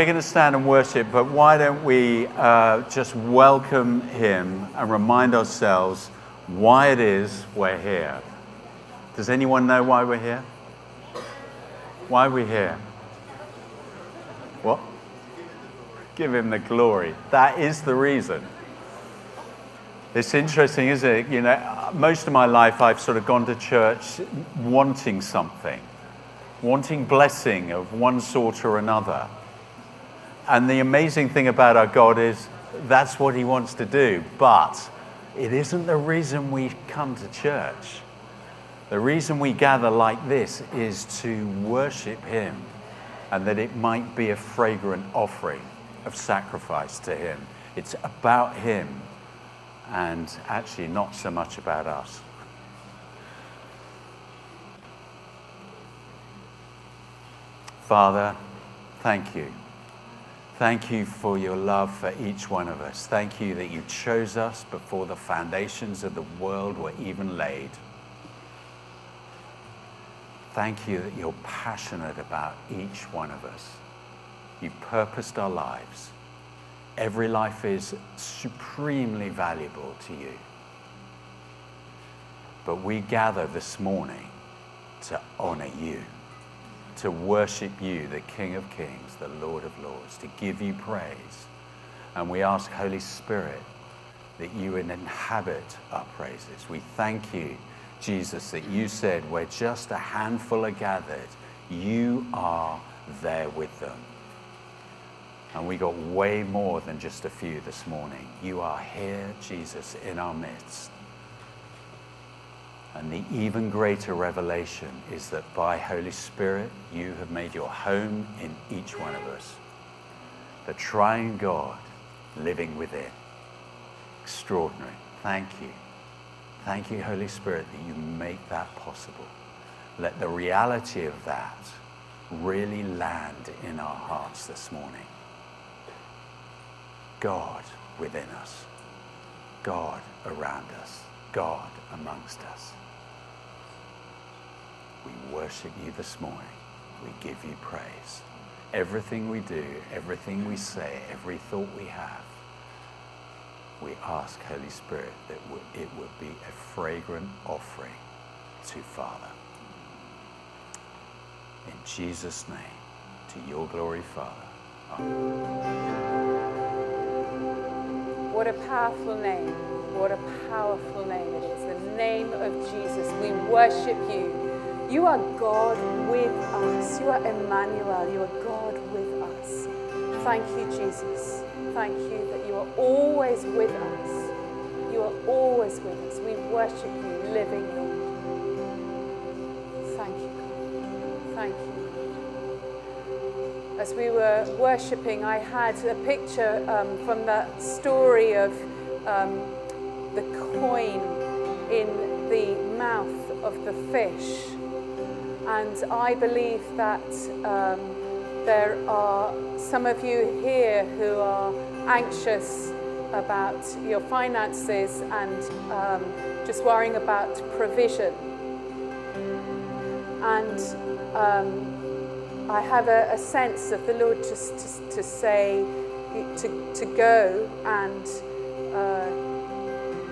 We're going to stand and worship, but why don't we uh, just welcome him and remind ourselves why it is we're here? Does anyone know why we're here? Why are we here? What? Give him the glory. That is the reason. It's interesting, isn't it? You know, most of my life I've sort of gone to church wanting something, wanting blessing of one sort or another. And the amazing thing about our God is that's what He wants to do. But it isn't the reason we come to church. The reason we gather like this is to worship Him and that it might be a fragrant offering of sacrifice to Him. It's about Him and actually not so much about us. Father, thank you Thank you for your love for each one of us. Thank you that you chose us before the foundations of the world were even laid. Thank you that you're passionate about each one of us. You've purposed our lives. Every life is supremely valuable to you. But we gather this morning to honor you to worship you, the King of Kings, the Lord of Lords, to give you praise. And we ask, Holy Spirit, that you inhabit our praises. We thank you, Jesus, that you said, where just a handful are gathered, you are there with them. And we got way more than just a few this morning. You are here, Jesus, in our midst. And the even greater revelation is that by Holy Spirit, you have made your home in each one of us. The triune God living within. Extraordinary. Thank you. Thank you, Holy Spirit, that you make that possible. Let the reality of that really land in our hearts this morning. God within us, God around us, God amongst us. We worship you this morning. We give you praise. Everything we do, everything we say, every thought we have, we ask, Holy Spirit, that it would be a fragrant offering to Father. In Jesus' name, to your glory, Father. Amen. What a powerful name. What a powerful name it is. The name of Jesus. We worship you. You are God with us. You are Emmanuel. You are God with us. Thank you, Jesus. Thank you that you are always with us. You are always with us. We worship you, living Lord. Thank you, God. Thank you. As we were worshipping, I had a picture um, from that story of um, the coin in the mouth of the fish and I believe that um, there are some of you here who are anxious about your finances and um, just worrying about provision. And um, I have a, a, sense of the Lord just to, to say, to, to go and uh,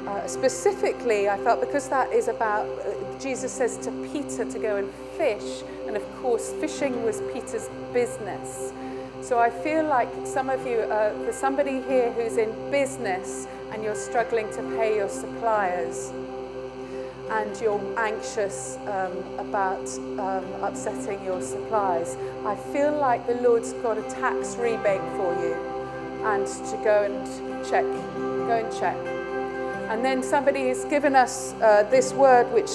uh, specifically, I felt because that is about, uh, Jesus says to Peter to go and fish, and of course, fishing was Peter's business. So I feel like some of you, uh, there's somebody here who's in business and you're struggling to pay your suppliers and you're anxious um, about um, upsetting your suppliers. I feel like the Lord's got a tax rebate for you and to go and check, go and check. And then somebody has given us uh, this word which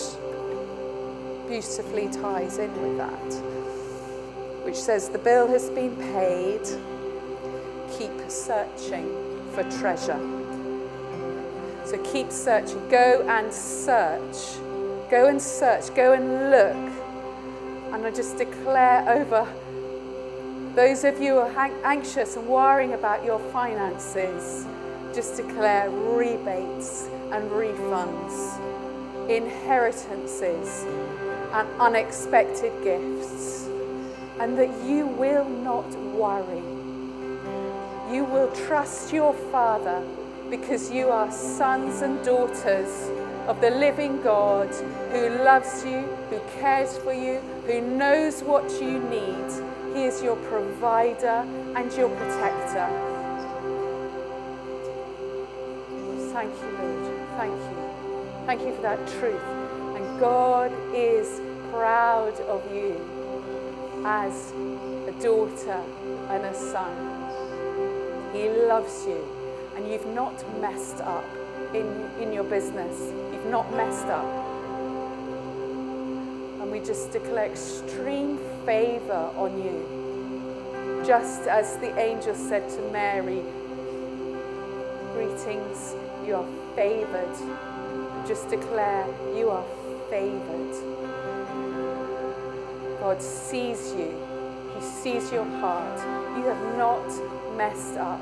beautifully ties in with that, which says, The bill has been paid, keep searching for treasure. So keep searching. Go and search. Go and search. Go and look. And I just declare over those of you who are anxious and worrying about your finances, just declare rebates and refunds, inheritances, and unexpected gifts, and that you will not worry. you will trust your Father because you are sons and daughters of the living God who loves you, who cares for you, who knows what you need. He is your provider and your protector. Thank you, Lord. Thank you. Thank you for that truth. And God is proud of you as a daughter and a son. He loves you, and you've not messed up in, in your business. You've not messed up. And we just declare extreme favor on you. Just as the angel said to Mary, You are favored. Just declare, You are favored. God sees you, He sees your heart. You have not messed up.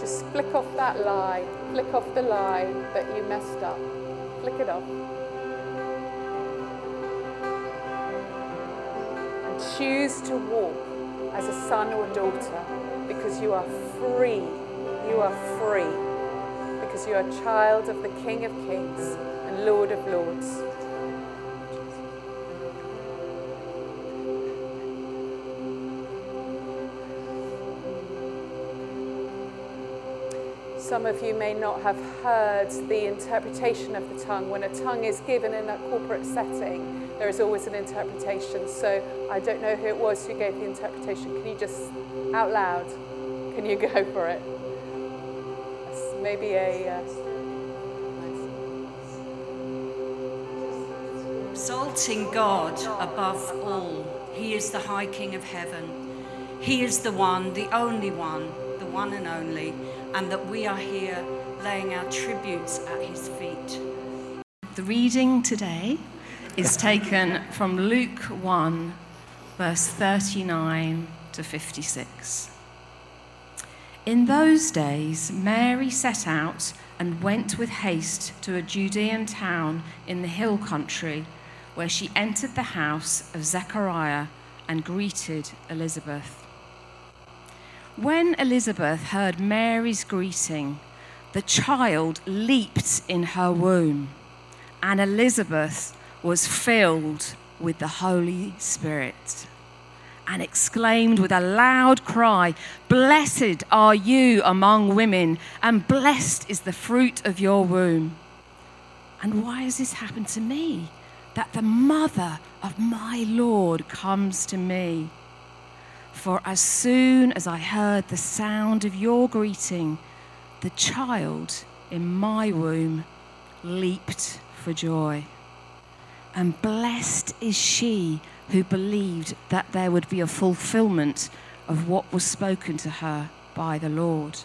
Just flick off that lie, flick off the lie that you messed up. Flick it off. And choose to walk as a son or daughter because you are free. You are free because you are child of the King of Kings and Lord of Lords. Some of you may not have heard the interpretation of the tongue. When a tongue is given in a corporate setting, there is always an interpretation. So I don't know who it was who gave the interpretation. Can you just, out loud, can you go for it? Maybe a. Uh, Exalting God above all. He is the High King of heaven. He is the one, the only one, the one and only and that we are here laying our tributes at his feet. The reading today is taken from Luke 1, verse 39 to 56. In those days, Mary set out and went with haste to a Judean town in the hill country, where she entered the house of Zechariah and greeted Elizabeth. When Elizabeth heard Mary's greeting, the child leaped in her womb, and Elizabeth was filled with the Holy Spirit and exclaimed with a loud cry, Blessed are you among women, and blessed is the fruit of your womb. And why has this happened to me? That the mother of my Lord comes to me. For as soon as I heard the sound of your greeting, the child in my womb leaped for joy. And blessed is she who believed that there would be a fulfillment of what was spoken to her by the Lord.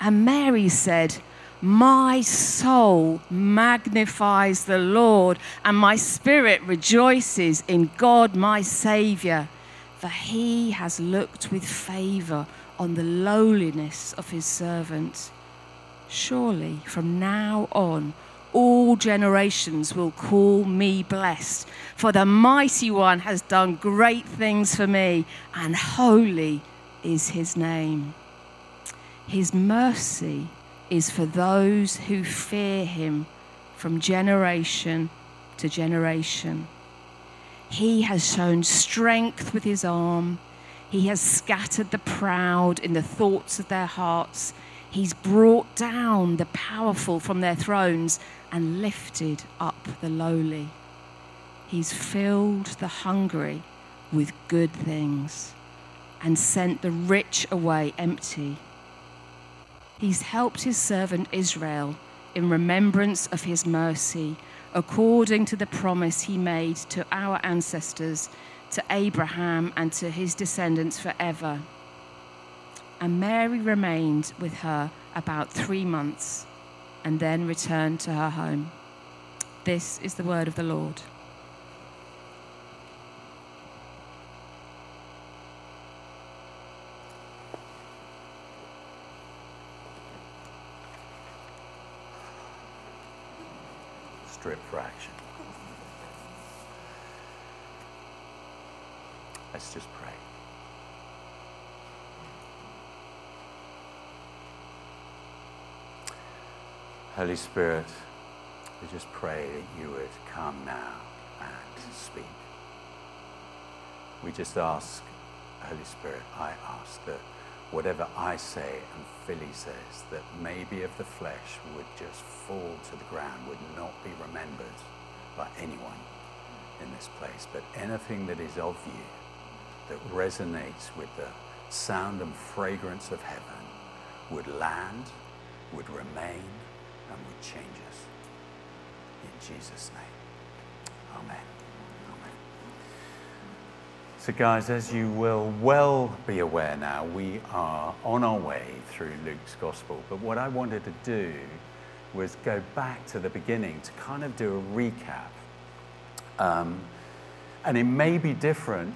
And Mary said, My soul magnifies the Lord, and my spirit rejoices in God my Saviour for he has looked with favor on the lowliness of his servant. Surely from now on, all generations will call me blessed, for the mighty one has done great things for me, and holy is his name. His mercy is for those who fear him from generation to generation. He has shown strength with his arm. He has scattered the proud in the thoughts of their hearts. He's brought down the powerful from their thrones and lifted up the lowly. He's filled the hungry with good things and sent the rich away empty. He's helped his servant Israel in remembrance of his mercy according to the promise he made to our ancestors, to Abraham, and to his descendants forever. And Mary remained with her about three months and then returned to her home. This is the word of the Lord. strip for action. Let's just pray. Holy Spirit, we just pray that you would come now and speak. We just ask, Holy Spirit, I ask that whatever I say and Philly says, that maybe of the flesh would just fall to the ground, would not be remembered by anyone in this place, but anything that is of you that resonates with the sound and fragrance of heaven would land, would remain, and would change us. In Jesus' name. Amen. Amen. So, guys, as you will well be aware now, we are on our way through Luke's Gospel. But what I wanted to do was go back to the beginning to kind of do a recap. Um, and it may be different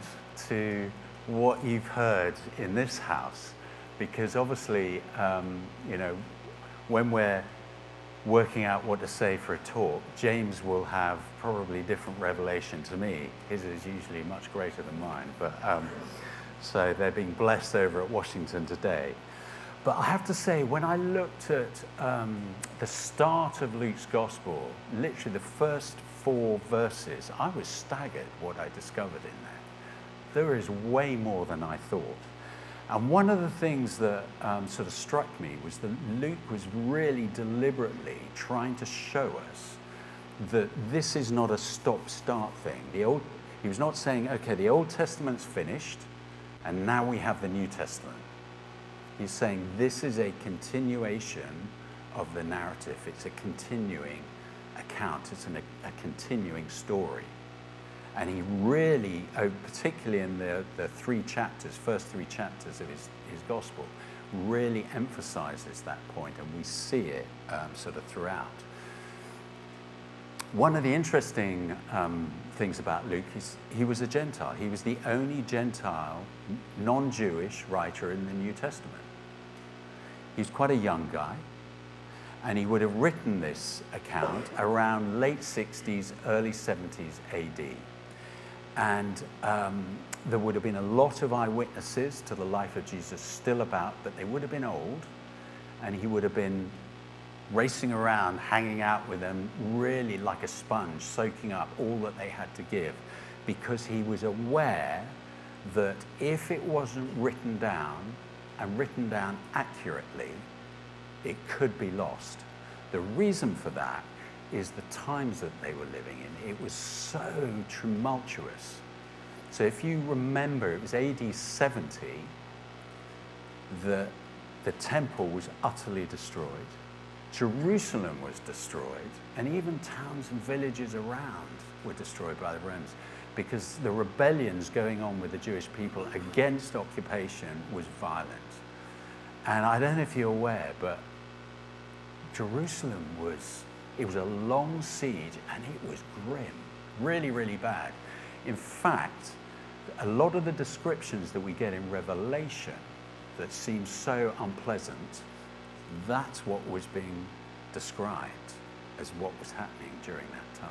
to what you've heard in this house, because obviously, um, you know, when we're working out what to say for a talk, James will have probably different revelation to me. His is usually much greater than mine, but um, so they're being blessed over at Washington today. But I have to say, when I looked at um, the start of Luke's gospel, literally the first four verses, I was staggered what I discovered in there. There is way more than I thought. And one of the things that um, sort of struck me was that Luke was really deliberately trying to show us that this is not a stop start thing. The old, he was not saying, okay, the Old Testament's finished, and now we have the New Testament. He's saying this is a continuation of the narrative, it's a continuing account, it's an, a, a continuing story. And he really, oh, particularly in the, the three chapters, first three chapters of his, his gospel, really emphasizes that point, and we see it um, sort of throughout. One of the interesting um, things about Luke is he was a Gentile. He was the only Gentile, non Jewish writer in the New Testament. He's quite a young guy, and he would have written this account around late 60s, early 70s AD. And um, there would have been a lot of eyewitnesses to the life of Jesus still about, but they would have been old, and he would have been racing around, hanging out with them, really like a sponge, soaking up all that they had to give, because he was aware that if it wasn't written down and written down accurately, it could be lost. The reason for that is the times that they were living in. It was so tumultuous. So if you remember, it was AD 70 that the temple was utterly destroyed. Jerusalem was destroyed, and even towns and villages around were destroyed by the Romans because the rebellions going on with the Jewish people against occupation was violent. And I don't know if you're aware, but Jerusalem was it was a long siege and it was grim, really, really bad. In fact, a lot of the descriptions that we get in Revelation that seem so unpleasant, that's what was being described as what was happening during that time.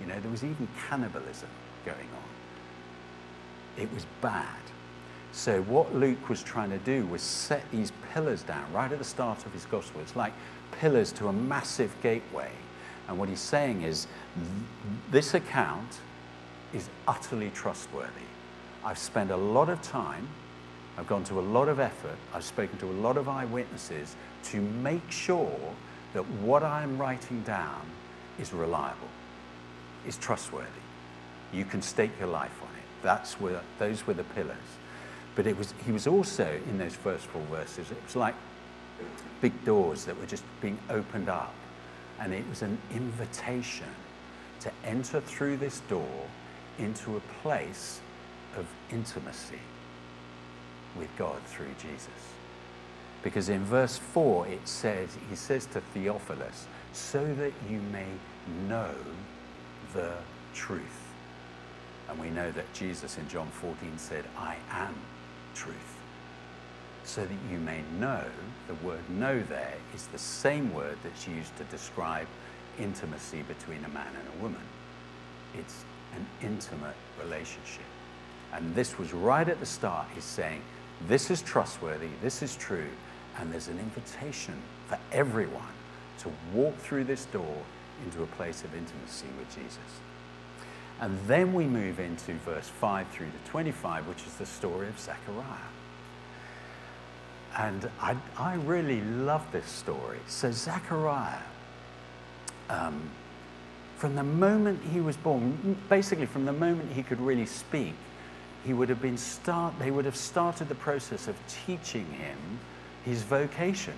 You know, there was even cannibalism going on. It was bad. So, what Luke was trying to do was set these pillars down right at the start of his gospel. It's like pillars to a massive gateway. And what he's saying is this account is utterly trustworthy. I've spent a lot of time, I've gone to a lot of effort, I've spoken to a lot of eyewitnesses to make sure that what I'm writing down is reliable, is trustworthy. You can stake your life on it. That's where, those were the pillars. But it was, he was also, in those first four verses, it was like big doors that were just being opened up. And it was an invitation to enter through this door into a place of intimacy with God through Jesus. Because in verse 4 it says, he says to Theophilus, so that you may know the truth. And we know that Jesus in John 14 said, I am truth so that you may know. The word know there is the same word that's used to describe intimacy between a man and a woman. It's an intimate relationship. And this was right at the start. He's saying, This is trustworthy, this is true, and there's an invitation for everyone to walk through this door into a place of intimacy with Jesus. And then we move into verse 5 through to 25, which is the story of Zechariah. And I, I really love this story. So, Zechariah, um, from the moment he was born, basically from the moment he could really speak, he would have been start, they would have started the process of teaching him his vocation.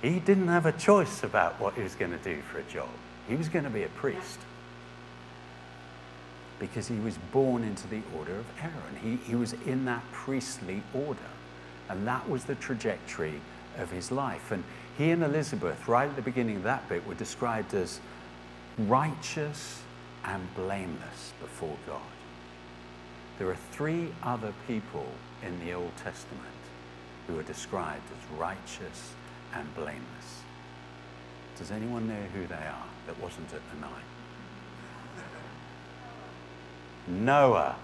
He didn't have a choice about what he was going to do for a job. He was going to be a priest because he was born into the order of Aaron. He, he was in that priestly order. And that was the trajectory of his life. And he and Elizabeth, right at the beginning of that bit, were described as righteous and blameless before God. There are three other people in the Old Testament who are described as righteous and blameless. Does anyone know who they are that wasn't at the night? Noah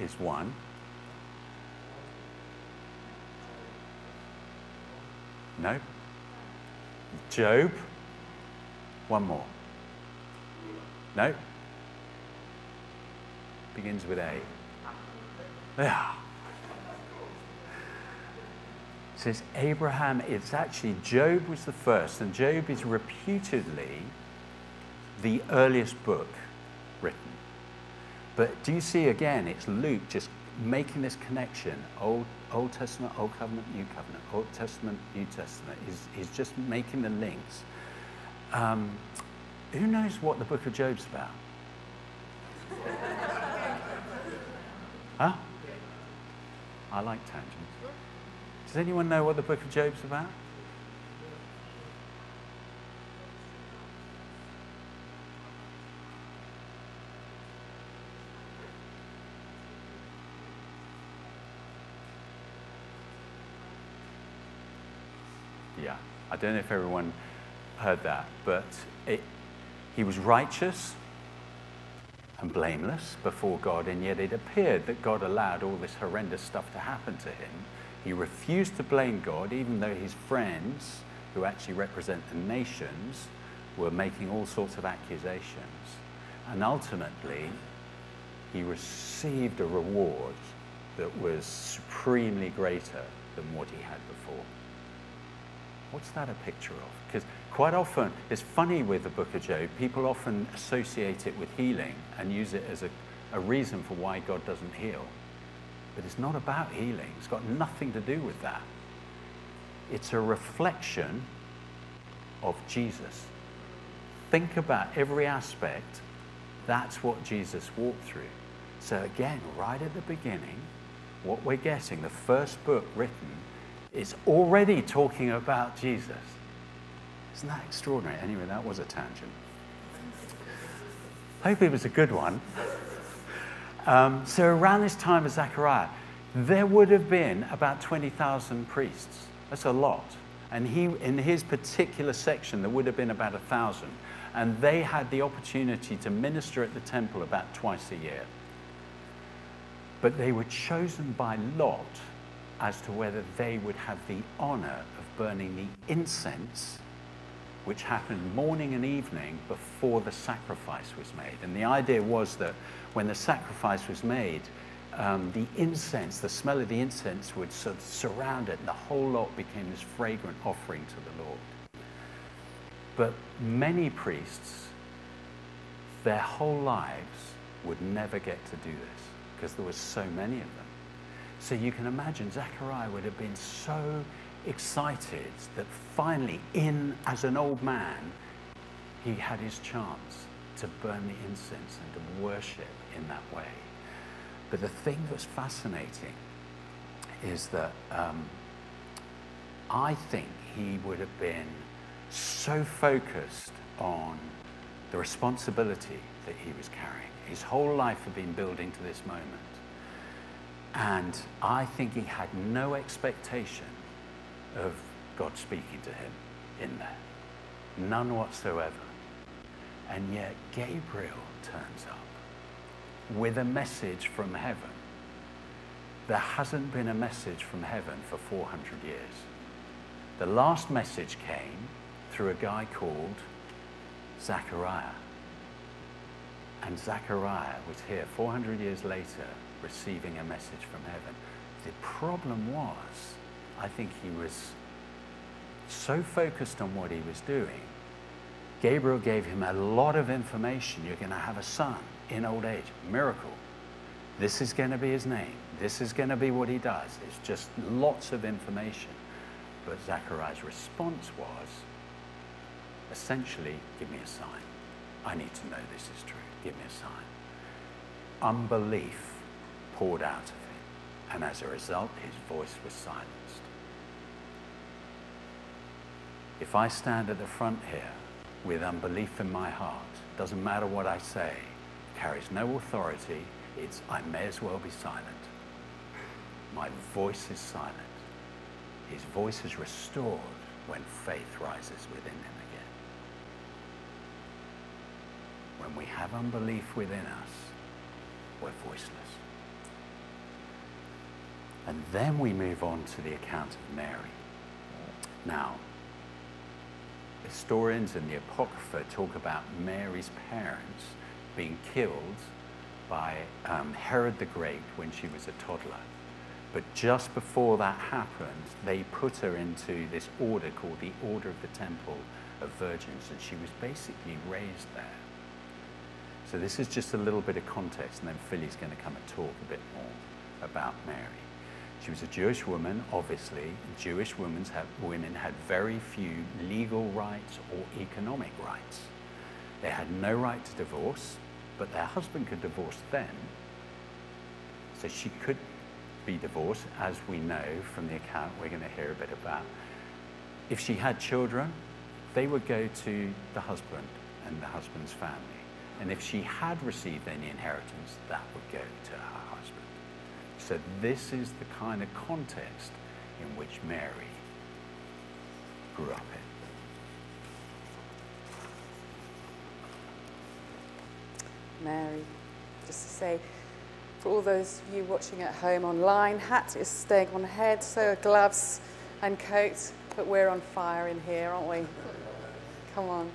is one. No? Job? One more. No? Begins with A. Yeah. says Abraham, it's actually Job was the first, and Job is reputedly the earliest book. But do you see again, it's Luke just making this connection Old, Old Testament, Old Covenant, New Covenant, Old Testament, New Testament. He's, he's just making the links. Um, who knows what the book of Job's about? huh? I like tangents. Does anyone know what the book of Job's about? Yeah, I don't know if everyone heard that, but it, he was righteous and blameless before God, and yet it appeared that God allowed all this horrendous stuff to happen to him he refused to blame God, even though his friends, who actually represent the nations, were making all sorts of accusations. And ultimately, he received a reward that was supremely greater than what he had before. What's that a picture of? Because quite often, it's funny with the book of Job, people often associate it with healing and use it as a, a reason for why God doesn't heal. But it's not about healing, it's got nothing to do with that. It's a reflection of Jesus. Think about every aspect. That's what Jesus walked through. So, again, right at the beginning, what we're getting, the first book written, is already talking about Jesus. Isn't that extraordinary? Anyway, that was a tangent. Hope it was a good one. Um, so around this time of Zechariah, there would have been about 20,000 priests. That's a lot. And he, in his particular section, there would have been about a thousand. And they had the opportunity to minister at the temple about twice a year. But they were chosen by lot as to whether they would have the honor of burning the incense which happened morning and evening before the sacrifice was made. And the idea was that when the sacrifice was made, um, the incense, the smell of the incense would sort of surround it, and the whole lot became this fragrant offering to the Lord. But many priests, their whole lives would never get to do this because there were so many of them. So you can imagine Zechariah would have been so excited that finally, in as an old man, he had his chance to burn the incense and to worship in that way. But the thing that's fascinating is that um, I think he would have been so focused on the responsibility that he was carrying. His whole life had been building to this moment. And I think he had no expectation of God speaking to him in there. None whatsoever. And yet Gabriel turns up with a message from heaven. There hasn't been a message from heaven for 400 years. The last message came through a guy called Zechariah. And Zechariah was here 400 years later receiving a message from heaven. The problem was, I think he was so focused on what he was doing. Gabriel gave him a lot of information. You're going to have a son in old age. Miracle. This is going to be his name. This is going to be what he does. It's just lots of information. But Zachariah's response was essentially, give me a sign. I need to know this is true. Give me a sign. Unbelief poured out of him, and as a result, his voice was silenced. If I stand at the front here with unbelief in my heart, doesn't matter what I say, carries no authority, it's I may as well be silent. My voice is silent. His voice is restored when faith rises within him again. When we have unbelief within us, we're voiceless. And then we move on to the account of Mary. Now, historians and the Apocrypha talk about Mary's parents being killed by um, Herod the Great when she was a toddler. But just before that happened, they put her into this order called the Order of the Temple of Virgins, and she was basically raised there. So this is just a little bit of context, and then Philly's going to come and talk a bit more about Mary. She was a Jewish woman, obviously. Jewish women had, women had very few legal rights or economic rights. They had no right to divorce, but their husband could divorce them. So she could be divorced, as we know from the account we're going to hear a bit about. If she had children, they would go to the husband and the husband's family. And if she had received any inheritance, that would go to her So this is the kind of context in which Mary grew up in. Mary. Just to say, for all those of you watching at home online, hat is staying on head, so are gloves and coat, but we're on fire in here, aren't we? Come on.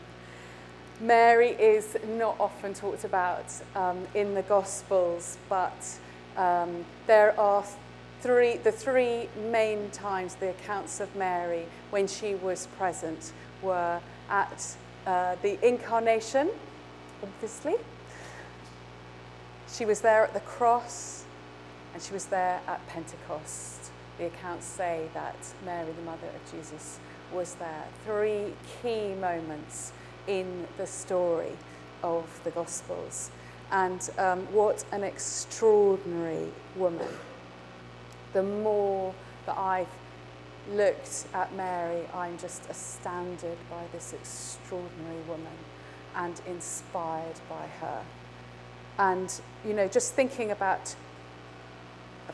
Mary is not often talked about um, in the Gospels, but um, there are three, the three main times the accounts of Mary when she was present were at uh, the incarnation, obviously, she was there at the cross and she was there at Pentecost. The accounts say that Mary, the mother of Jesus, was there. Three key moments in the story of the Gospels. And um, what an extraordinary woman. The more that I've looked at Mary, I'm just astounded by this extraordinary woman and inspired by her. And, you know, just thinking about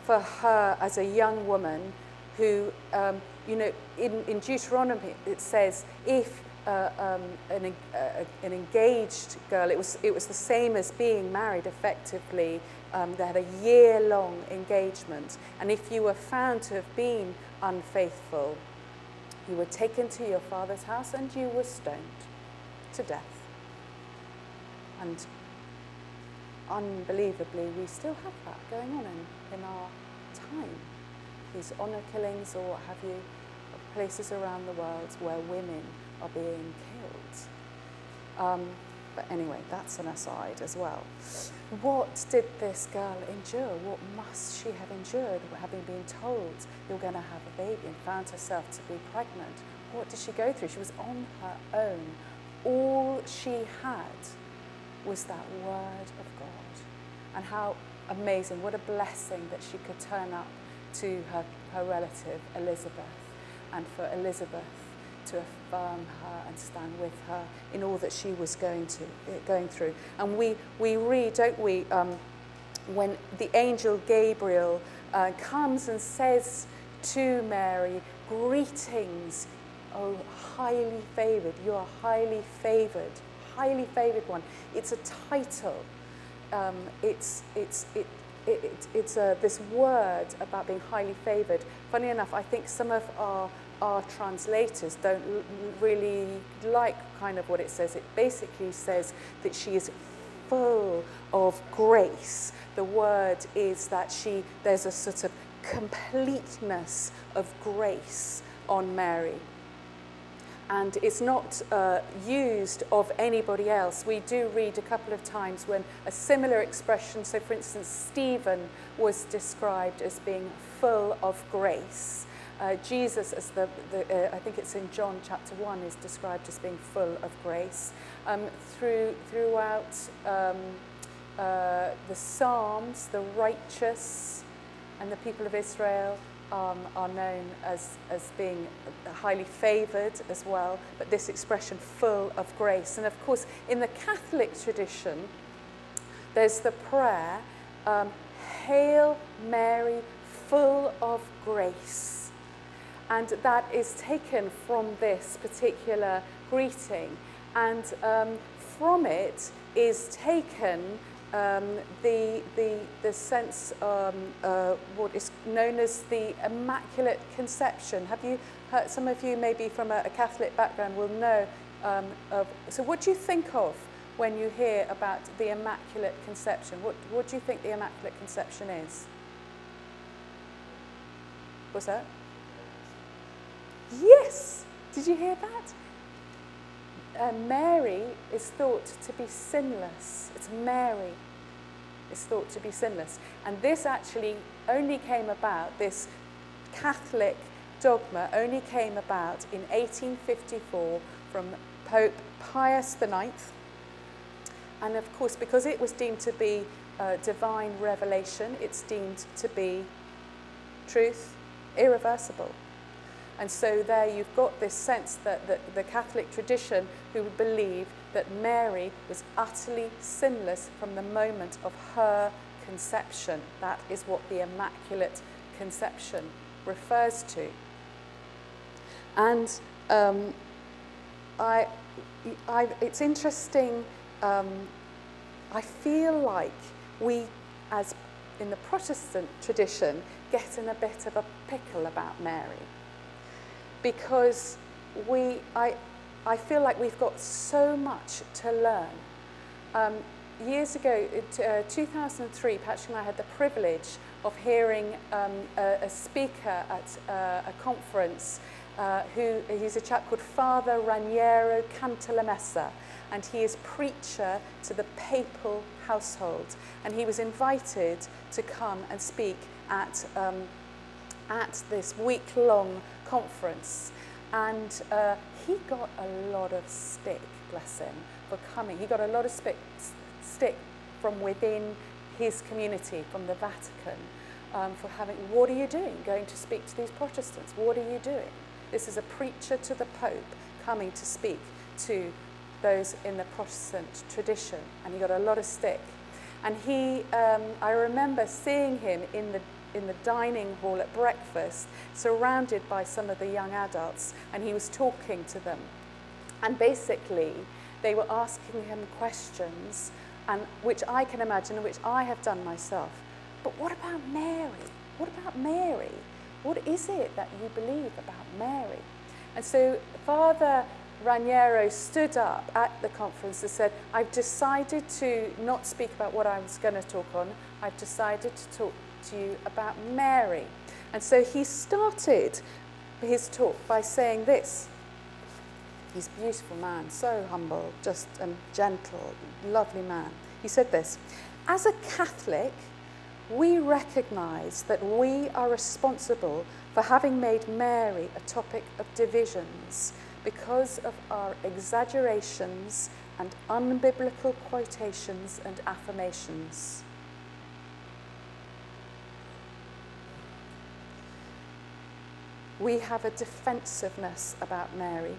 for her as a young woman who, um, you know, in, in Deuteronomy it says if uh, um, an, uh, an engaged girl, it was, it was the same as being married effectively. Um, they had a year long engagement. And if you were found to have been unfaithful, you were taken to your father's house and you were stoned to death. And unbelievably, we still have that going on in, in our time. These honour killings or what have you, places around the world where women are being killed. Um, but anyway, that's an aside as well. What did this girl endure? What must she have endured, having been told you're going to have a baby and found herself to be pregnant? What did she go through? She was on her own. All she had was that word of God. And how amazing, what a blessing that she could turn up to her, her relative Elizabeth and for Elizabeth to affirm her and stand with her in all that she was going to going through. And we we read, don't we, um, when the angel Gabriel uh, comes and says to Mary, "Greetings, oh highly favored. You are highly favored, highly favored one." It's a title. Um, it's it's it. It, it, it's uh, this word about being highly favoured. Funny enough, I think some of our our translators don't really like kind of what it says. It basically says that she is full of grace. The word is that she there's a sort of completeness of grace on Mary and it's not uh, used of anybody else. We do read a couple of times when a similar expression, so for instance, Stephen was described as being full of grace. Uh, Jesus, as the, the uh, I think it's in John chapter 1, is described as being full of grace. Um, through, throughout um, uh, the Psalms, the righteous and the people of Israel um, are known as, as being highly favoured as well, but this expression full of grace. And of course, in the Catholic tradition, there's the prayer, um, Hail Mary, full of grace. and that is taken from this particular greeting and um, from it is taken um, the, the, the sense, um, uh, what is known as the Immaculate Conception. Have you heard, some of you maybe from a, a Catholic background will know um, of, so what do you think of when you hear about the Immaculate Conception? What, what do you think the Immaculate Conception is? What's that? Yes! Did you hear that? Uh, Mary is thought to be sinless. It's Mary is thought to be sinless. And this actually only came about, this Catholic dogma only came about in 1854 from Pope Pius IX. And of course, because it was deemed to be uh, divine revelation, it's deemed to be truth, irreversible. And so there you've got this sense that, the Catholic tradition who believe that Mary was utterly sinless from the moment of her conception. That is what the Immaculate Conception refers to. And um, I, I, it's interesting, um, I feel like we, as in the Protestant tradition, get in a bit of a pickle about Mary because we, I, I feel like we've got so much to learn. Um, years ago, uh, 2003, Patrick and I had the privilege of hearing um, a, a speaker at uh, a conference uh, who he's a chap called Father Raniero Cantalamessa, and he is preacher to the papal household. And he was invited to come and speak at, um, at this week-long conference. And uh, he got a lot of stick, bless him, for coming. He got a lot of stick, stick from within his community, from the Vatican, um, for having, what are you doing going to speak to these Protestants? What are you doing? This is a preacher to the Pope coming to speak to those in the Protestant tradition, and he got a lot of stick. And he, um, I remember seeing him in the in the dining hall at breakfast, surrounded by some of the young adults, and he was talking to them. And basically, they were asking him questions, and which I can imagine, which I have done myself. But what about Mary? What about Mary? What is it that you believe about Mary? And so Father Raniero stood up at the conference and said, I've decided to not speak about what I was going to talk on. I've decided to talk to you about Mary. And so he started his talk by saying this. He's a beautiful man, so humble, just a gentle, lovely man. He said this As a Catholic, we recognize that we are responsible for having made Mary a topic of divisions because of our exaggerations and unbiblical quotations and affirmations. We have a defensiveness about Mary.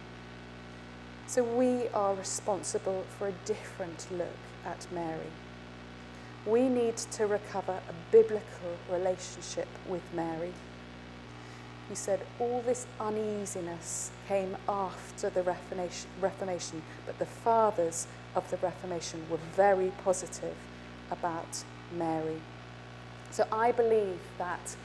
So we are responsible for a different look at Mary. We need to recover a biblical relationship with Mary. He said all this uneasiness came after the Reformation, but the fathers of the Reformation were very positive about Mary. So I believe that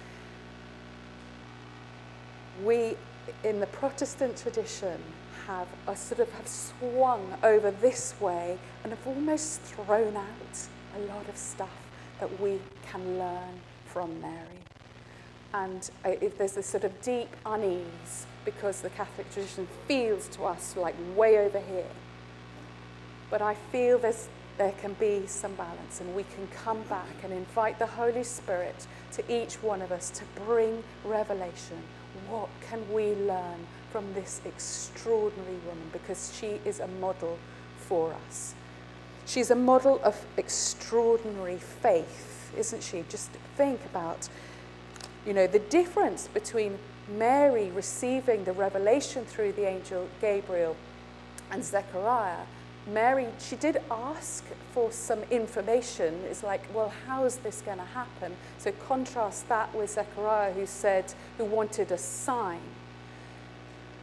we in the Protestant tradition have a sort of have swung over this way and have almost thrown out a lot of stuff that we can learn from Mary. And if there's this sort of deep unease because the Catholic tradition feels to us like way over here. But I feel there's, there can be some balance and we can come back and invite the Holy Spirit to each one of us to bring revelation. What can we learn from this extraordinary woman? Because she is a model for us. She's a model of extraordinary faith, isn't she? Just think about, you know, the difference between Mary receiving the revelation through the angel Gabriel and Zechariah. Mary, she did ask for some information. It's like, well, how is this going to happen? So contrast that with Zechariah, who said, who wanted a sign.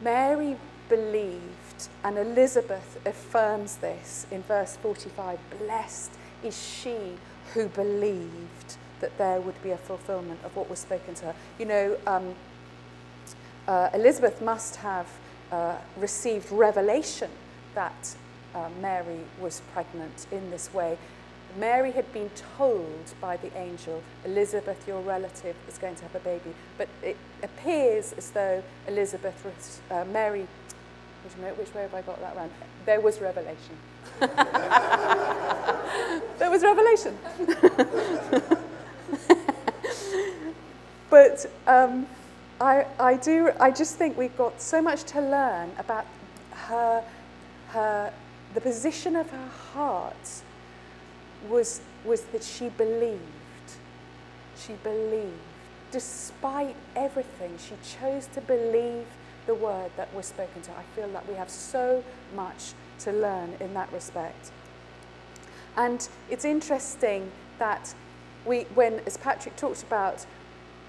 Mary believed, and Elizabeth affirms this in verse 45 Blessed is she who believed that there would be a fulfillment of what was spoken to her. You know, um, uh, Elizabeth must have uh, received revelation that uh, Mary was pregnant in this way. Mary had been told by the angel, Elizabeth, your relative, is going to have a baby. But it appears as though Elizabeth, uh, Mary, which, which way have I got that round? There was revelation. there was revelation. but um, I, I do, I just think we've got so much to learn about her, her, the position of her heart was, was that she believed. She believed. Despite everything, she chose to believe the word that was spoken to her. I feel that we have so much to learn in that respect. And it's interesting that we, when, as Patrick talked about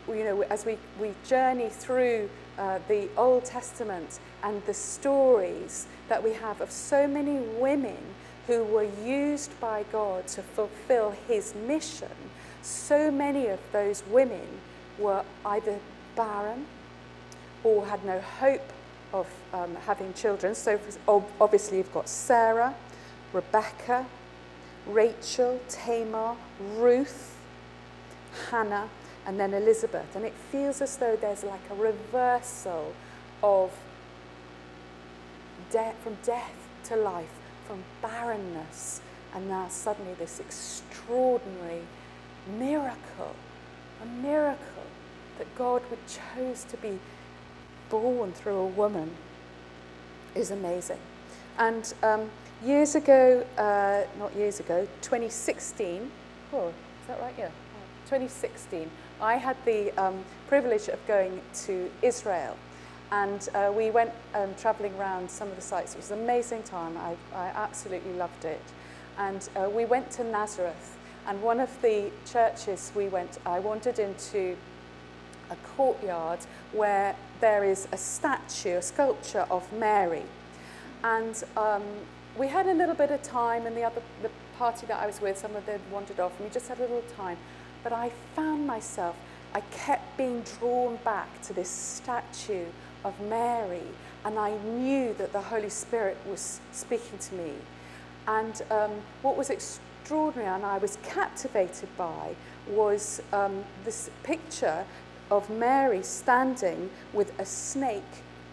you know, as we, we journey through uh, the Old Testament and the stories that we have of so many women who were used by God to fulfill his mission, so many of those women were either barren or had no hope of um, having children. So obviously you've got Sarah, Rebecca, Rachel, Tamar, Ruth, Hannah, and then Elizabeth. And it feels as though there's like a reversal of death, from death to life, from barrenness, and now suddenly this extraordinary miracle, a miracle that God would chose to be born through a woman is amazing. And um, years ago, uh, not years ago, 2016, oh, is that right? Yeah, 2016, I had the um, privilege of going to Israel and uh, we went um, traveling around some of the sites. It was an amazing time. I, I absolutely loved it. And uh, we went to Nazareth and one of the churches we went, I wandered into a courtyard where there is a statue, a sculpture of Mary. And um, we had a little bit of time and the other the party that I was with, some of them wandered off and we just had a little time. But I found myself, I kept being drawn back to this statue of Mary, and I knew that the Holy Spirit was speaking to me. And um, what was extraordinary and I was captivated by was um, this picture of Mary standing with a snake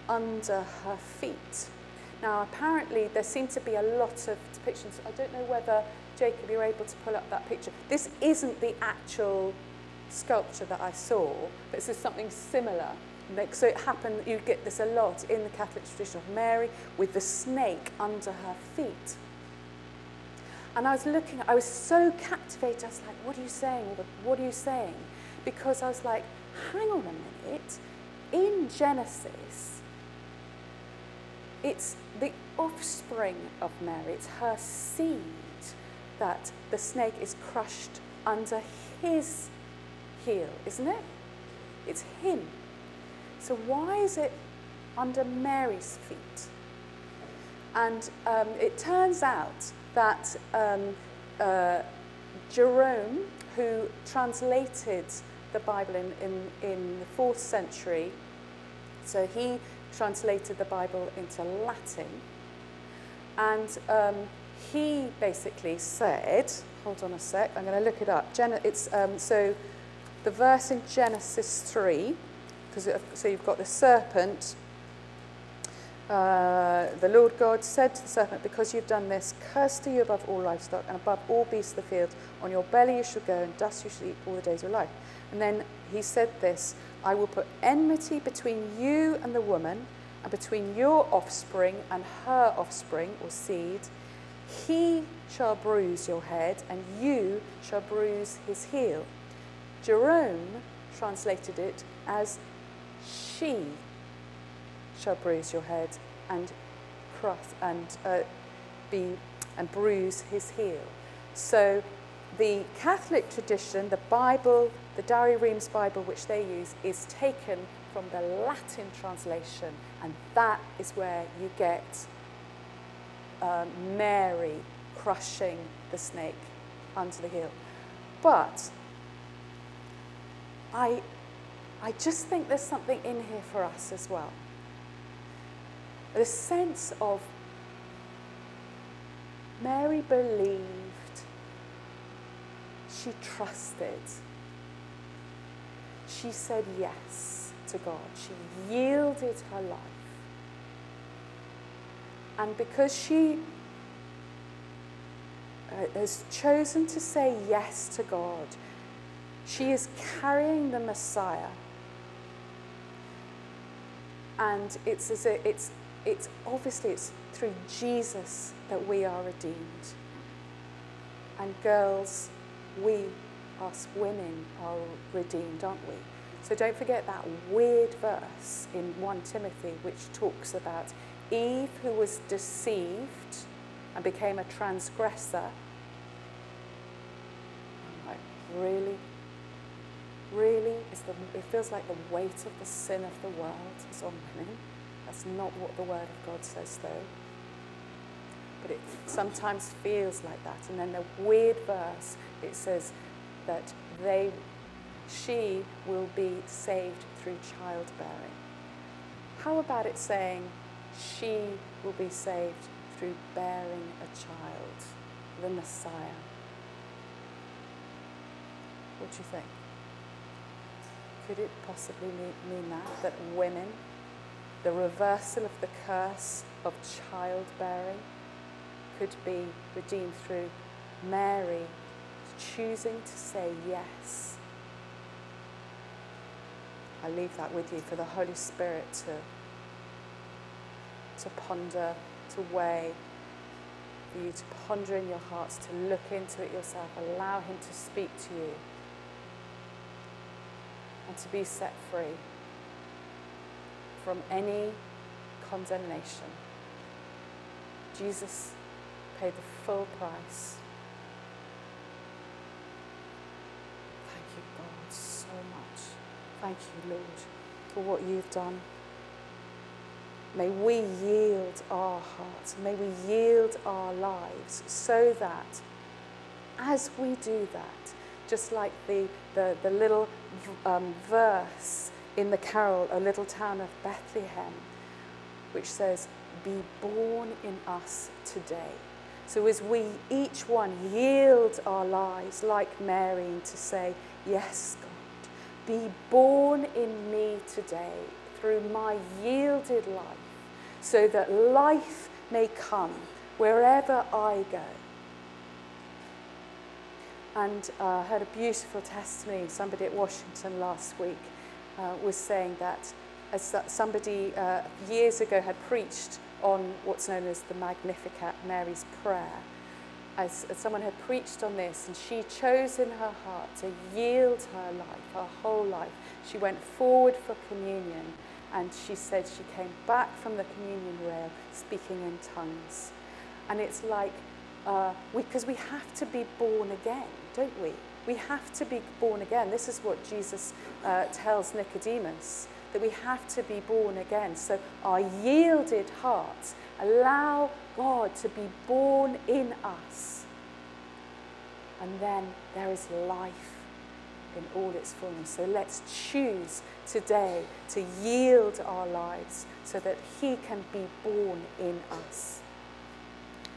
under her feet. Now, apparently, there seem to be a lot of depictions. I don't know whether Jacob, you're able to pull up that picture. This isn't the actual sculpture that I saw, but this is something similar. So it happened, you get this a lot in the Catholic tradition of Mary with the snake under her feet. And I was looking, I was so captivated, I was like, what are you saying? What are you saying? Because I was like, hang on a minute, in Genesis, it's the offspring of Mary, it's her seed that the snake is crushed under his heel, isn't it? It's him. So why is it under Mary's feet? And um, it turns out that um, uh, Jerome, who translated the Bible in, in, in the fourth century, so he translated the Bible into Latin. And um, he basically said, hold on a sec, I'm going to look it up. Gen- it's, um, so the verse in Genesis 3, because so you've got the serpent. Uh, the Lord God said to the serpent, Because you've done this, cursed are you above all livestock and above all beasts of the field. On your belly you shall go, and dust you shall eat all the days of your life. And then he said this I will put enmity between you and the woman, and between your offspring and her offspring or seed. He shall bruise your head, and you shall bruise his heel. Jerome translated it as she shall bruise your head and cross and uh, be and bruise his heel. So the Catholic tradition, the Bible, the Douay Rheims Bible, which they use, is taken from the Latin translation, and that is where you get um, Mary crushing the snake under the heel. But I, I just think there's something in here for us as well. The sense of Mary believed, she trusted, she said yes to God, she yielded her life. And because she uh, has chosen to say yes to God, she is carrying the Messiah. And it's as a, it's it's obviously it's through Jesus that we are redeemed. And girls, we us women are redeemed, aren't we? So don't forget that weird verse in 1 Timothy which talks about Eve who was deceived and became a transgressor. I'm like, really? Really? Is the, it feels like the weight of the sin of the world is on women. That's not what the Word of God says, though. But it sometimes feels like that. And then the weird verse, it says that they, she will be saved through childbearing. How about it saying she will be saved through bearing a child, the Messiah? What do you think? Could it possibly mean that, that women the reversal of the curse of childbearing could be redeemed through Mary choosing to say yes. I leave that with you for the Holy Spirit to, to ponder, to weigh, for you to ponder in your hearts, to look into it yourself, allow Him to speak to you, and to be set free from any condemnation. Jesus paid the full price. Thank you, God, so much. Thank you, Lord, for what you've done. May we yield our hearts, may we yield our lives so that as we do that, just like the, the, the little um, verse in the carol, O Little Town of Bethlehem, which says, Be born in us today. So as we each one yield our lives like Mary and to say, Yes, God, be born in me today through my yielded life, so that life may come wherever I go. And uh, heard a beautiful testimony, somebody at Washington last week uh, was saying that as somebody uh, years ago had preached on what's known as the Magnificat, Mary's Prayer, as, as someone had preached on this, and she chose in her heart to yield her life, her whole life. She went forward for communion, and she said she came back from the communion rail speaking in tongues. And it's like, because uh, we, we have to be born again, don't we? We have to be born again. This is what Jesus uh, tells Nicodemus that we have to be born again. So, our yielded hearts allow God to be born in us. And then there is life in all its fullness. So let's choose today to yield our lives so that He can be born in us.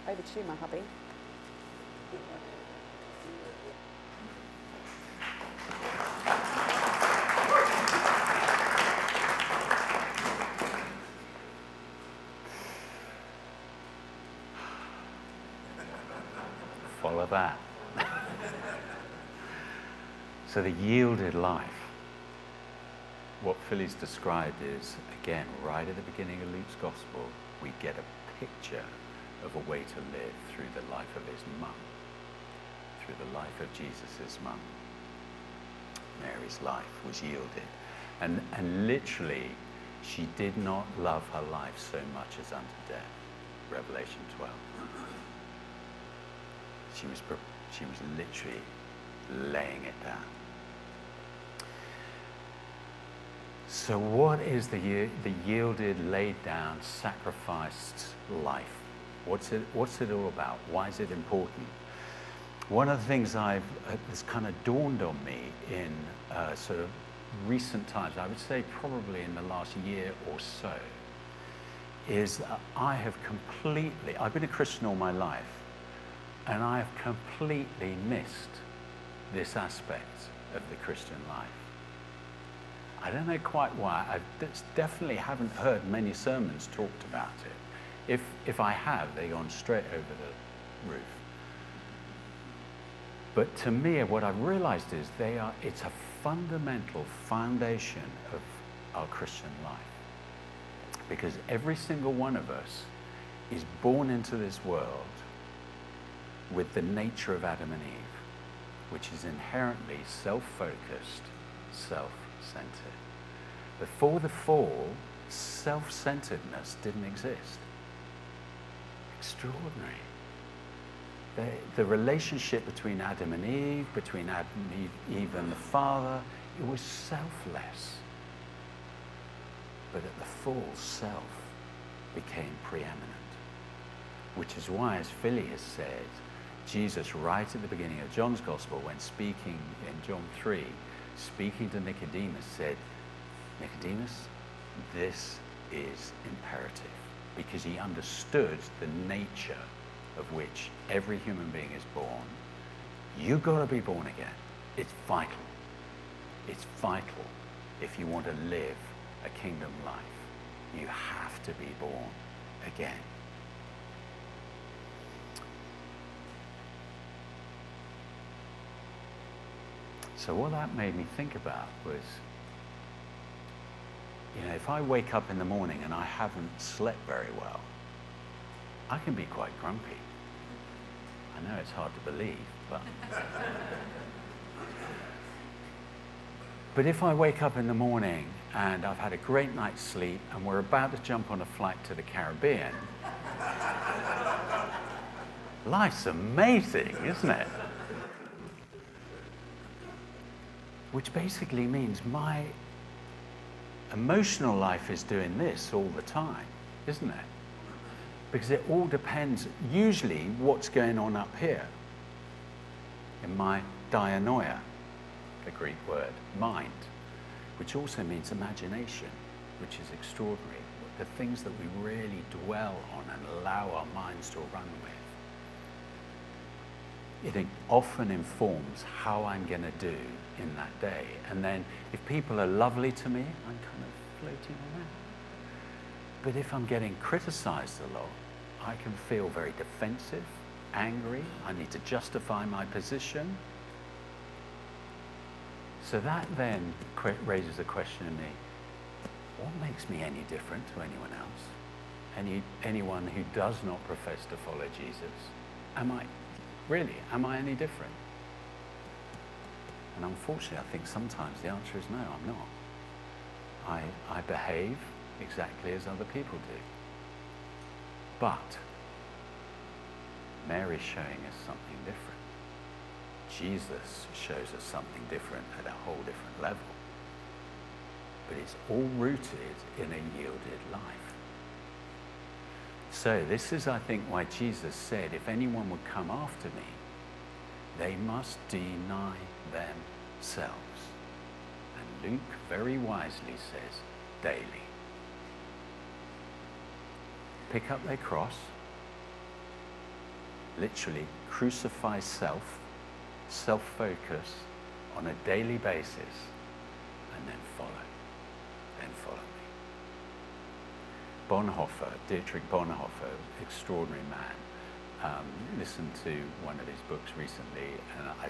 Over to you, my hubby. That. so the yielded life. What Philly's described is, again, right at the beginning of Luke's gospel, we get a picture of a way to live through the life of his mum, through the life of Jesus' mum. Mary's life was yielded. And, and literally, she did not love her life so much as unto death. Revelation 12. She was, she was literally laying it down. So, what is the, the yielded, laid down, sacrificed life? What's it, what's it all about? Why is it important? One of the things I've uh, that's kind of dawned on me in uh, sort of recent times, I would say probably in the last year or so, is that I have completely, I've been a Christian all my life, and I have completely missed this aspect of the Christian life. I don't know quite why. I definitely haven't heard many sermons talked about it. If, if I have, they've gone straight over the roof. But to me, what I've realized is they are, it's a fundamental foundation of our Christian life. Because every single one of us is born into this world with the nature of Adam and Eve, which is inherently self focused, self centered. Before the fall, self centeredness didn't exist. Extraordinary. The, the relationship between Adam and Eve, between Adam and Eve and the Father, it was selfless. But at the fall, self became preeminent. Which is why, as Philly has said, Jesus, right at the beginning of John's Gospel, when speaking in John 3, speaking to Nicodemus, said, Nicodemus, this is imperative because he understood the nature of which every human being is born. You've got to be born again. It's vital. It's vital if you want to live a kingdom life. You have to be born again. So, what that made me think about was you know, if I wake up in the morning and I haven't slept very well, I can be quite grumpy. I know it's hard to believe, but. but if I wake up in the morning and I've had a great night's sleep and we're about to jump on a flight to the Caribbean, life's amazing, isn't it? Which basically means my emotional life is doing this all the time, isn't it? Because it all depends, usually, what's going on up here in my dianoia, the Greek word, mind, which also means imagination, which is extraordinary. The things that we really dwell on and allow our minds to run with. It often informs how I'm going to do in that day. And then if people are lovely to me, I'm kind of floating that. But if I'm getting criticized a lot, I can feel very defensive, angry. I need to justify my position. So that then raises a question in me what makes me any different to anyone else? Any, anyone who does not profess to follow Jesus? Am I, really, am I any different? And unfortunately, I think sometimes the answer is no, I'm not. I, I behave exactly as other people do. But Mary's showing us something different. Jesus shows us something different at a whole different level. But it's all rooted in a yielded life. So, this is, I think, why Jesus said, if anyone would come after me, they must deny themselves. And Luke very wisely says, daily. Pick up their cross, literally crucify self, self focus on a daily basis, and then follow. Then follow. Bonhoeffer, Dietrich Bonhoeffer, extraordinary man. Um, listened to one of his books recently, and I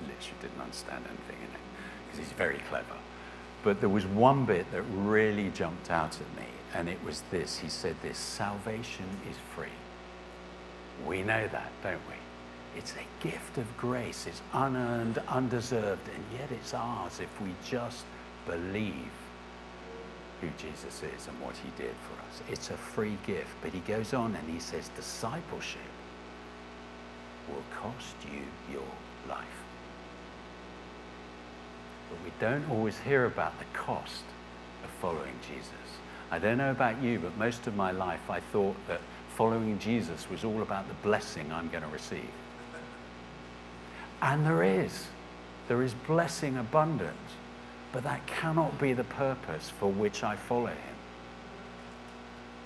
literally didn't understand anything in it because he's very clever. But there was one bit that really jumped out at me, and it was this. He said, This salvation is free. We know that, don't we? It's a gift of grace. It's unearned, undeserved, and yet it's ours if we just believe who Jesus is and what he did for us. It's a free gift. But he goes on and he says, discipleship will cost you your life. But we don't always hear about the cost of following Jesus. I don't know about you, but most of my life I thought that following Jesus was all about the blessing I'm going to receive. And there is. There is blessing abundant. But that cannot be the purpose for which I follow him.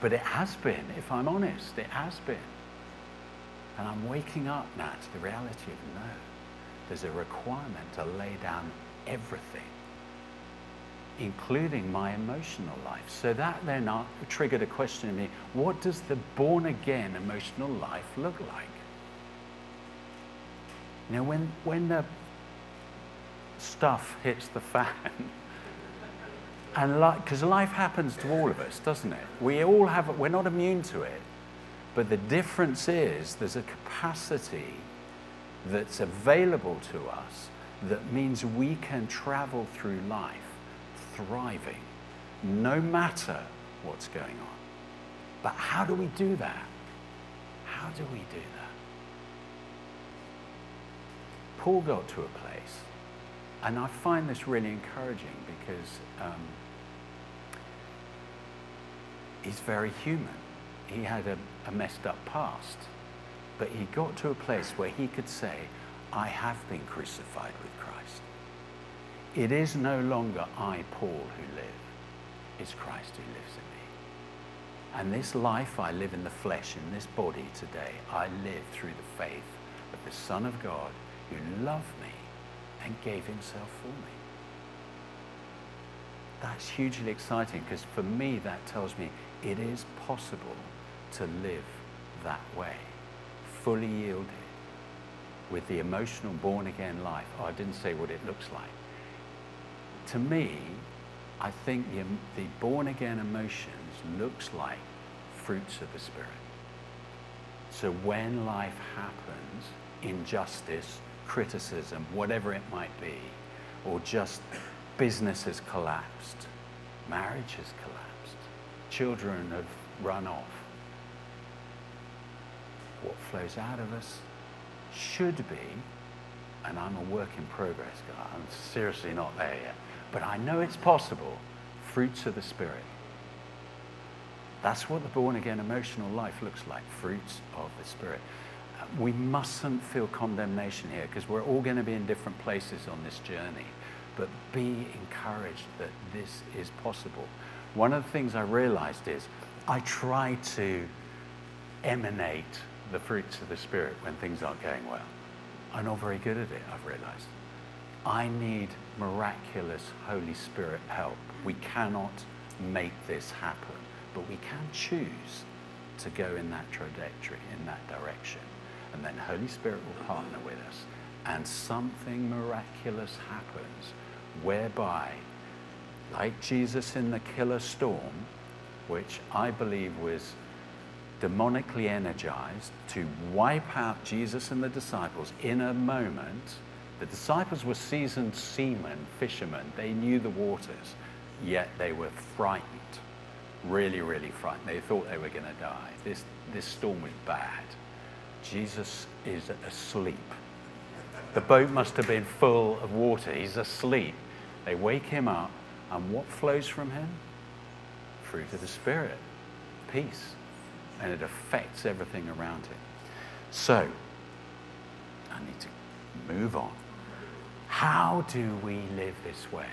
But it has been, if I'm honest, it has been. And I'm waking up now to the reality of no. There's a requirement to lay down everything, including my emotional life. So that then uh, triggered a question in me what does the born again emotional life look like? Know, when, when the stuff hits the fan, and like, because life happens to all of us, doesn't it? We all have, we're not immune to it. But the difference is there's a capacity that's available to us that means we can travel through life thriving no matter what's going on. But how do we do that? How do we do that? Paul got to a place, and I find this really encouraging because um, he's very human. He had a, a messed up past, but he got to a place where he could say, I have been crucified with Christ. It is no longer I, Paul, who live. It's Christ who lives in me. And this life I live in the flesh, in this body today, I live through the faith of the Son of God who loved me and gave himself for me. That's hugely exciting because for me, that tells me it is possible to live that way, fully yielded with the emotional born again life. Oh, I didn't say what it looks like. To me, I think the, the born again emotions looks like fruits of the Spirit. So when life happens, injustice, criticism, whatever it might be, or just business has collapsed, marriage has collapsed, children have run off, what flows out of us should be, and I'm a work in progress, guy, I'm seriously not there yet, but I know it's possible, fruits of the Spirit. That's what the born again emotional life looks like fruits of the Spirit. We mustn't feel condemnation here because we're all going to be in different places on this journey. But be encouraged that this is possible. One of the things I realized is I try to emanate the fruits of the Spirit when things aren't going well. I'm not very good at it, I've realized. I need miraculous Holy Spirit help. We cannot make this happen, but we can choose to go in that trajectory, in that direction. And then Holy Spirit will partner with us. And something miraculous happens whereby, like Jesus in the killer storm, which I believe was demonically energized to wipe out Jesus and the disciples in a moment. The disciples were seasoned seamen, fishermen. They knew the waters, yet they were frightened. Really, really frightened. They thought they were going to die. This, this storm was bad. Jesus is asleep. The boat must have been full of water. He's asleep. They wake him up, and what flows from him? Fruit of the Spirit, peace, and it affects everything around him. So, I need to move on. How do we live this way?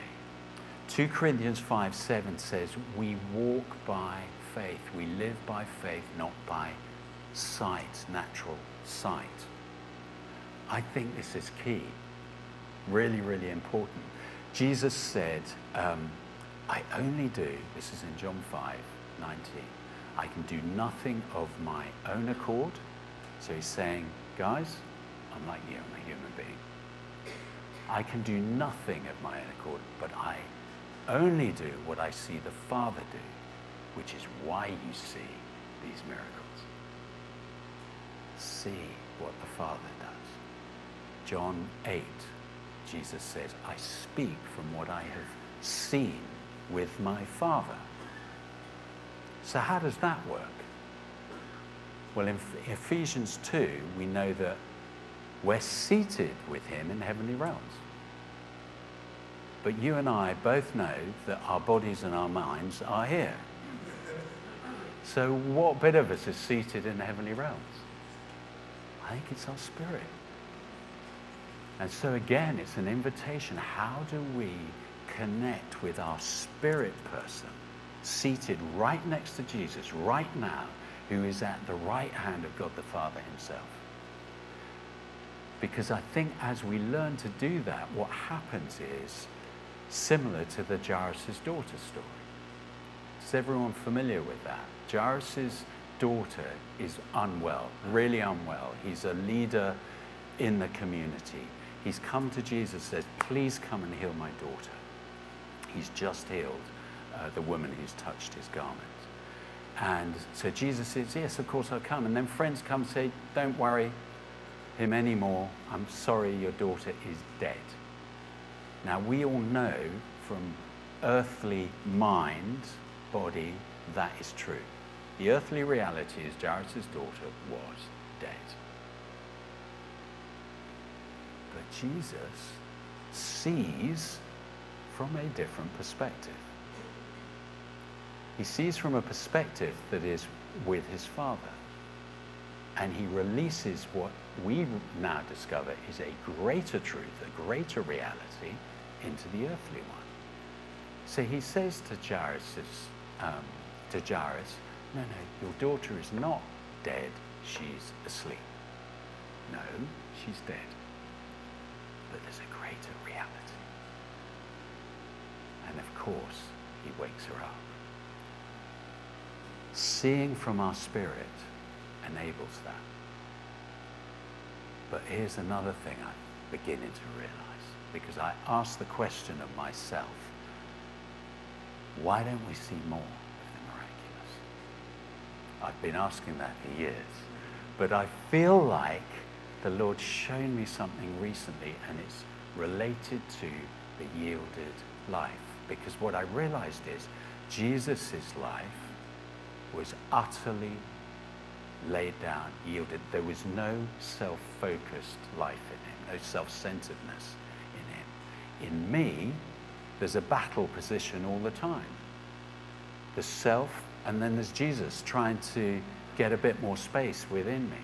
2 Corinthians 5 7 says, We walk by faith. We live by faith, not by sight, natural sight. I think this is key. Really, really important. Jesus said, um, I only do, this is in John 5 19, I can do nothing of my own accord. So he's saying, guys, I'm like you, I'm a human being. I can do nothing of my own accord, but I only do what I see the Father do, which is why you see these miracles. See what the Father does. John 8, Jesus says, I speak from what I have seen with my Father. So, how does that work? Well, in Ephesians 2, we know that we're seated with him in heavenly realms. But you and I both know that our bodies and our minds are here. So, what bit of us is seated in the heavenly realms? I think it's our spirit. And so, again, it's an invitation. How do we connect with our spirit person seated right next to Jesus right now, who is at the right hand of God the Father Himself? Because I think as we learn to do that, what happens is similar to the Jairus' daughter story. Is everyone familiar with that? Jairus' daughter is unwell, really unwell. He's a leader in the community. He's come to Jesus, says, Please come and heal my daughter. He's just healed uh, the woman who's touched his garment. And so Jesus says, Yes, of course I'll come. And then friends come and say, Don't worry him anymore. I'm sorry, your daughter is dead. Now, we all know from earthly mind, body, that is true. The earthly reality is Jairus' daughter was dead. But Jesus sees from a different perspective. He sees from a perspective that is with his Father. And he releases what we now discover is a greater truth, a greater reality into the earthly one. So he says to Jairus, um, to Jairus, no, no, your daughter is not dead, she's asleep. No, she's dead. But there's a greater reality. And of course, he wakes her up. Seeing from our spirit enables that. But here's another thing I'm beginning to realize because I ask the question of myself why don't we see more? I've been asking that for years. But I feel like the Lord's shown me something recently, and it's related to the yielded life. Because what I realized is Jesus' life was utterly laid down, yielded. There was no self focused life in him, no self centeredness in him. In me, there's a battle position all the time. The self, and then there's Jesus trying to get a bit more space within me.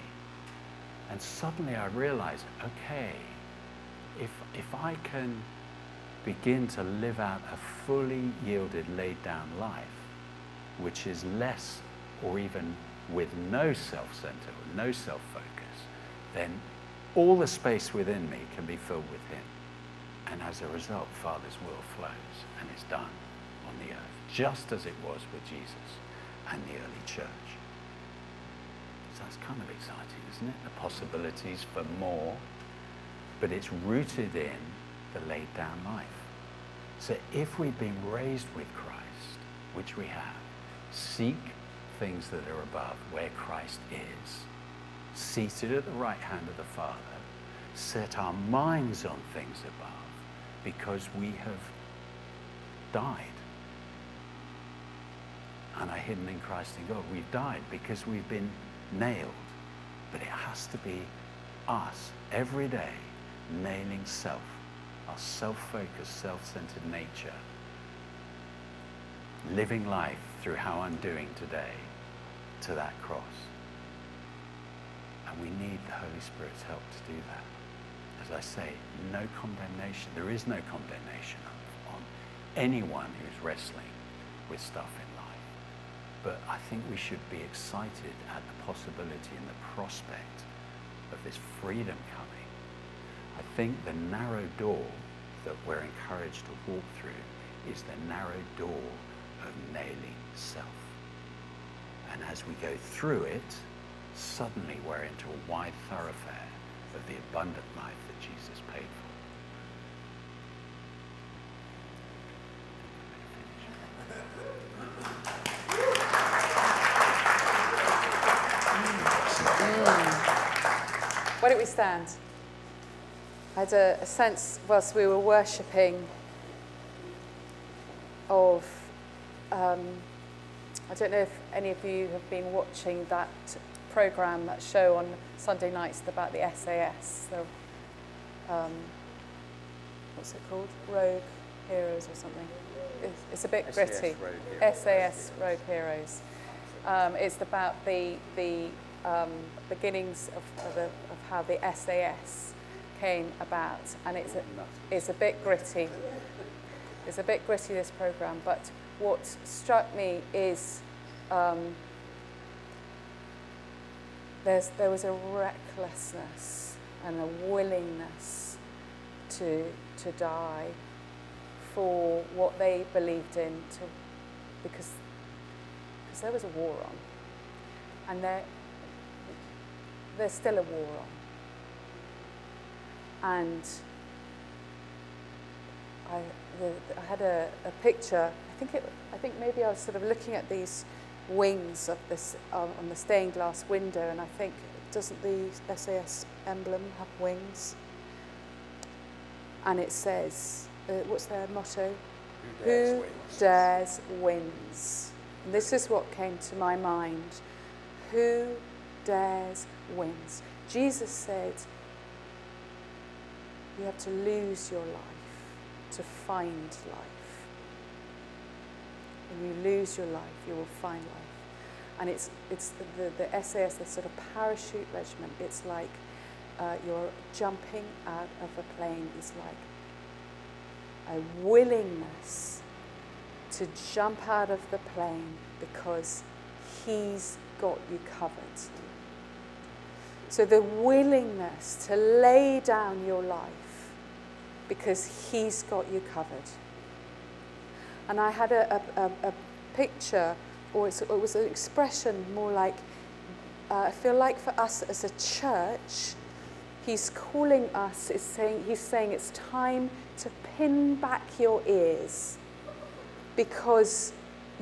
And suddenly I realize, okay, if, if I can begin to live out a fully yielded, laid down life, which is less or even with no self center, no self focus, then all the space within me can be filled with Him. And as a result, Father's will flows and is done on the earth, just as it was with Jesus and the early church. So that's kind of exciting, isn't it? The possibilities for more, but it's rooted in the laid down life. So if we've been raised with Christ, which we have, seek things that are above, where Christ is, seated at the right hand of the Father, set our minds on things above because we have died and are hidden in Christ in God. We've died because we've been nailed. But it has to be us every day nailing self, our self focused, self centered nature living life through how I'm doing today to that cross. And we need the Holy Spirit's help to do that. as I say, no condemnation. There is no condemnation on, on anyone who's wrestling with stuff. But I think we should be excited at the possibility and the prospect of this freedom coming. I think the narrow door that we're encouraged to walk through is the narrow door of nailing self. And as we go through it, suddenly we're into a wide thoroughfare of the abundant life that Jesus paid for. Why don't we stand? I had a, a sense whilst we were worshipping of, um, I don't know if any of you have been watching that program, that show on Sunday nights about the SAS. So, um, what's it called? Rogue Heroes or something. It's, it's a bit SAS gritty. Rogue SAS Rogue Heroes. Um, it's about the the um, beginnings of, of, the, of how the SAS came about, and it's a, it's a bit gritty. It's a bit gritty this program, but what struck me is um, there's, there was a recklessness and a willingness to, to die for what they believed in, to, because, because there was a war on. And there, there's still a war on. And I, the, I had a, a picture. I think it. I think maybe I was sort of looking at these wings of this um, on the stained glass window, and I think doesn't the SAS emblem have wings? And it says, uh, what's their motto? Who dares wins. And this is what came to my mind. Who dares wins. Jesus said, you have to lose your life to find life. When you lose your life, you will find life. And it's, it's the, the, the SAS, the sort of parachute regiment, it's like uh, you're jumping out of a plane, is like a willingness to jump out of the plane because he's got you covered. So the willingness to lay down your life because he's got you covered. And I had a, a, a, picture, or it was an expression more like, uh, I feel like for us as a church, he's calling us, is saying, he's saying it's time to pin back your ears because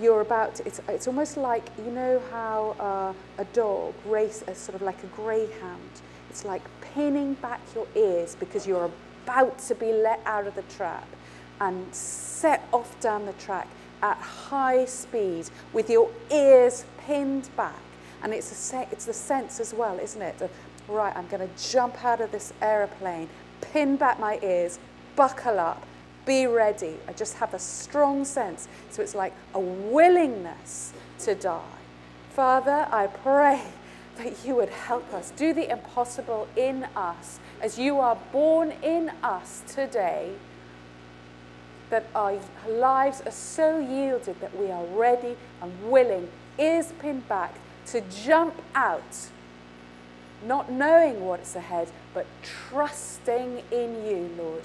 you're about to, it's, it's almost like you know how uh, a dog race a sort of like a greyhound? It's like pinning back your ears because you're about to be let out of the trap and set off down the track at high speed with your ears pinned back. And it's, a it's the sense as well isn't it? Right i'm going to jump out of this aeroplane pin back my ears buckle up be ready. I just have a strong sense. So it's like a willingness to die. Father, I pray that you would help us. Do the impossible in us as you are born in us today. That our lives are so yielded that we are ready and willing, ears pinned back, to jump out, not knowing what's ahead, but trusting in you, Lord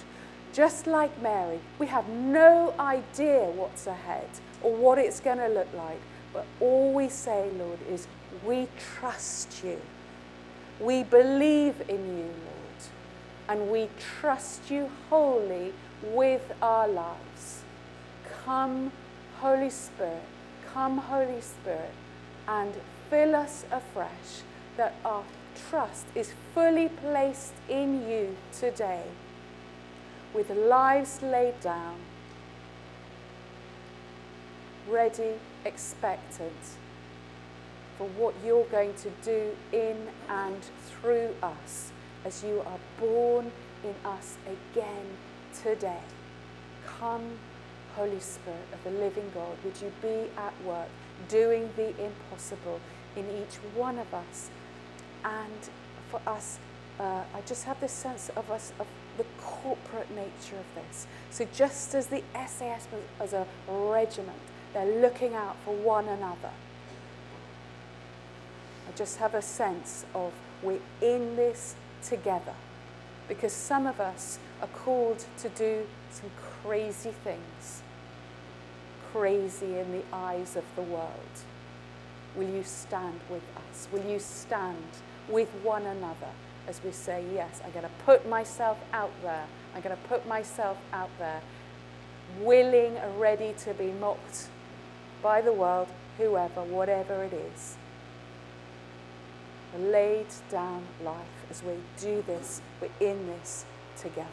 just like Mary, we have no idea what's ahead or what it's going to look like. But all we say, Lord, is we trust you. We believe in you, Lord. And we trust you wholly with our lives. Come, Holy Spirit. Come, Holy Spirit, and fill us afresh that our trust is fully placed in you today with lives laid down, ready, expectant for what you're going to do in and through us as you are born in us again today. Come, Holy Spirit of the living God, would you be at work doing the impossible in each one of us and for us uh, I just have this sense of us, of the corporate nature of this. So just as the SAS as a regiment, they're looking out for one another. I just have a sense of we're in this together. Because some of us are called to do some crazy things, crazy in the eyes of the world. Will you stand with us? Will you stand with one another as we say, Yes, I'm going to put myself out there. I'm going to put myself out there, willing and ready to be mocked by the world, whoever, whatever it is. A laid down life as we do this, we're in this together.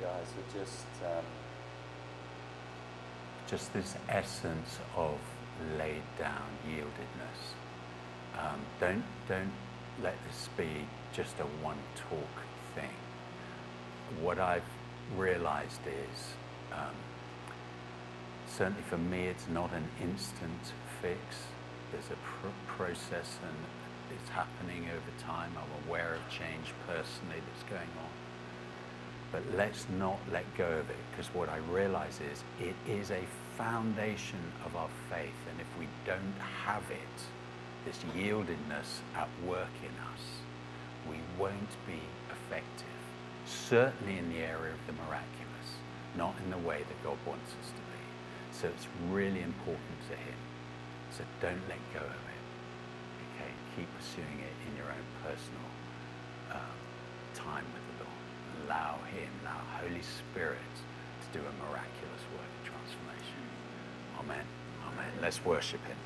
Guys, we're just um, just this essence of laid down yieldedness. Um, don't don't let this be just a one talk thing. What I've realized is um, certainly for me, it's not an instant fix. There's a pr- process and it's happening over time. I'm aware of change personally that's going on. But let's not let go of it because what I realize is it is a foundation of our faith. And if we don't have it, this yieldedness at work in us, we won't be effective. Certainly in the area of the miraculous, not in the way that God wants us to be. So it's really important to Him. So don't let go of it. Okay, keep pursuing it in your own personal um, time with the Lord. Allow Him, allow Holy Spirit to do a miraculous work of transformation. Amen. Amen. Let's worship Him.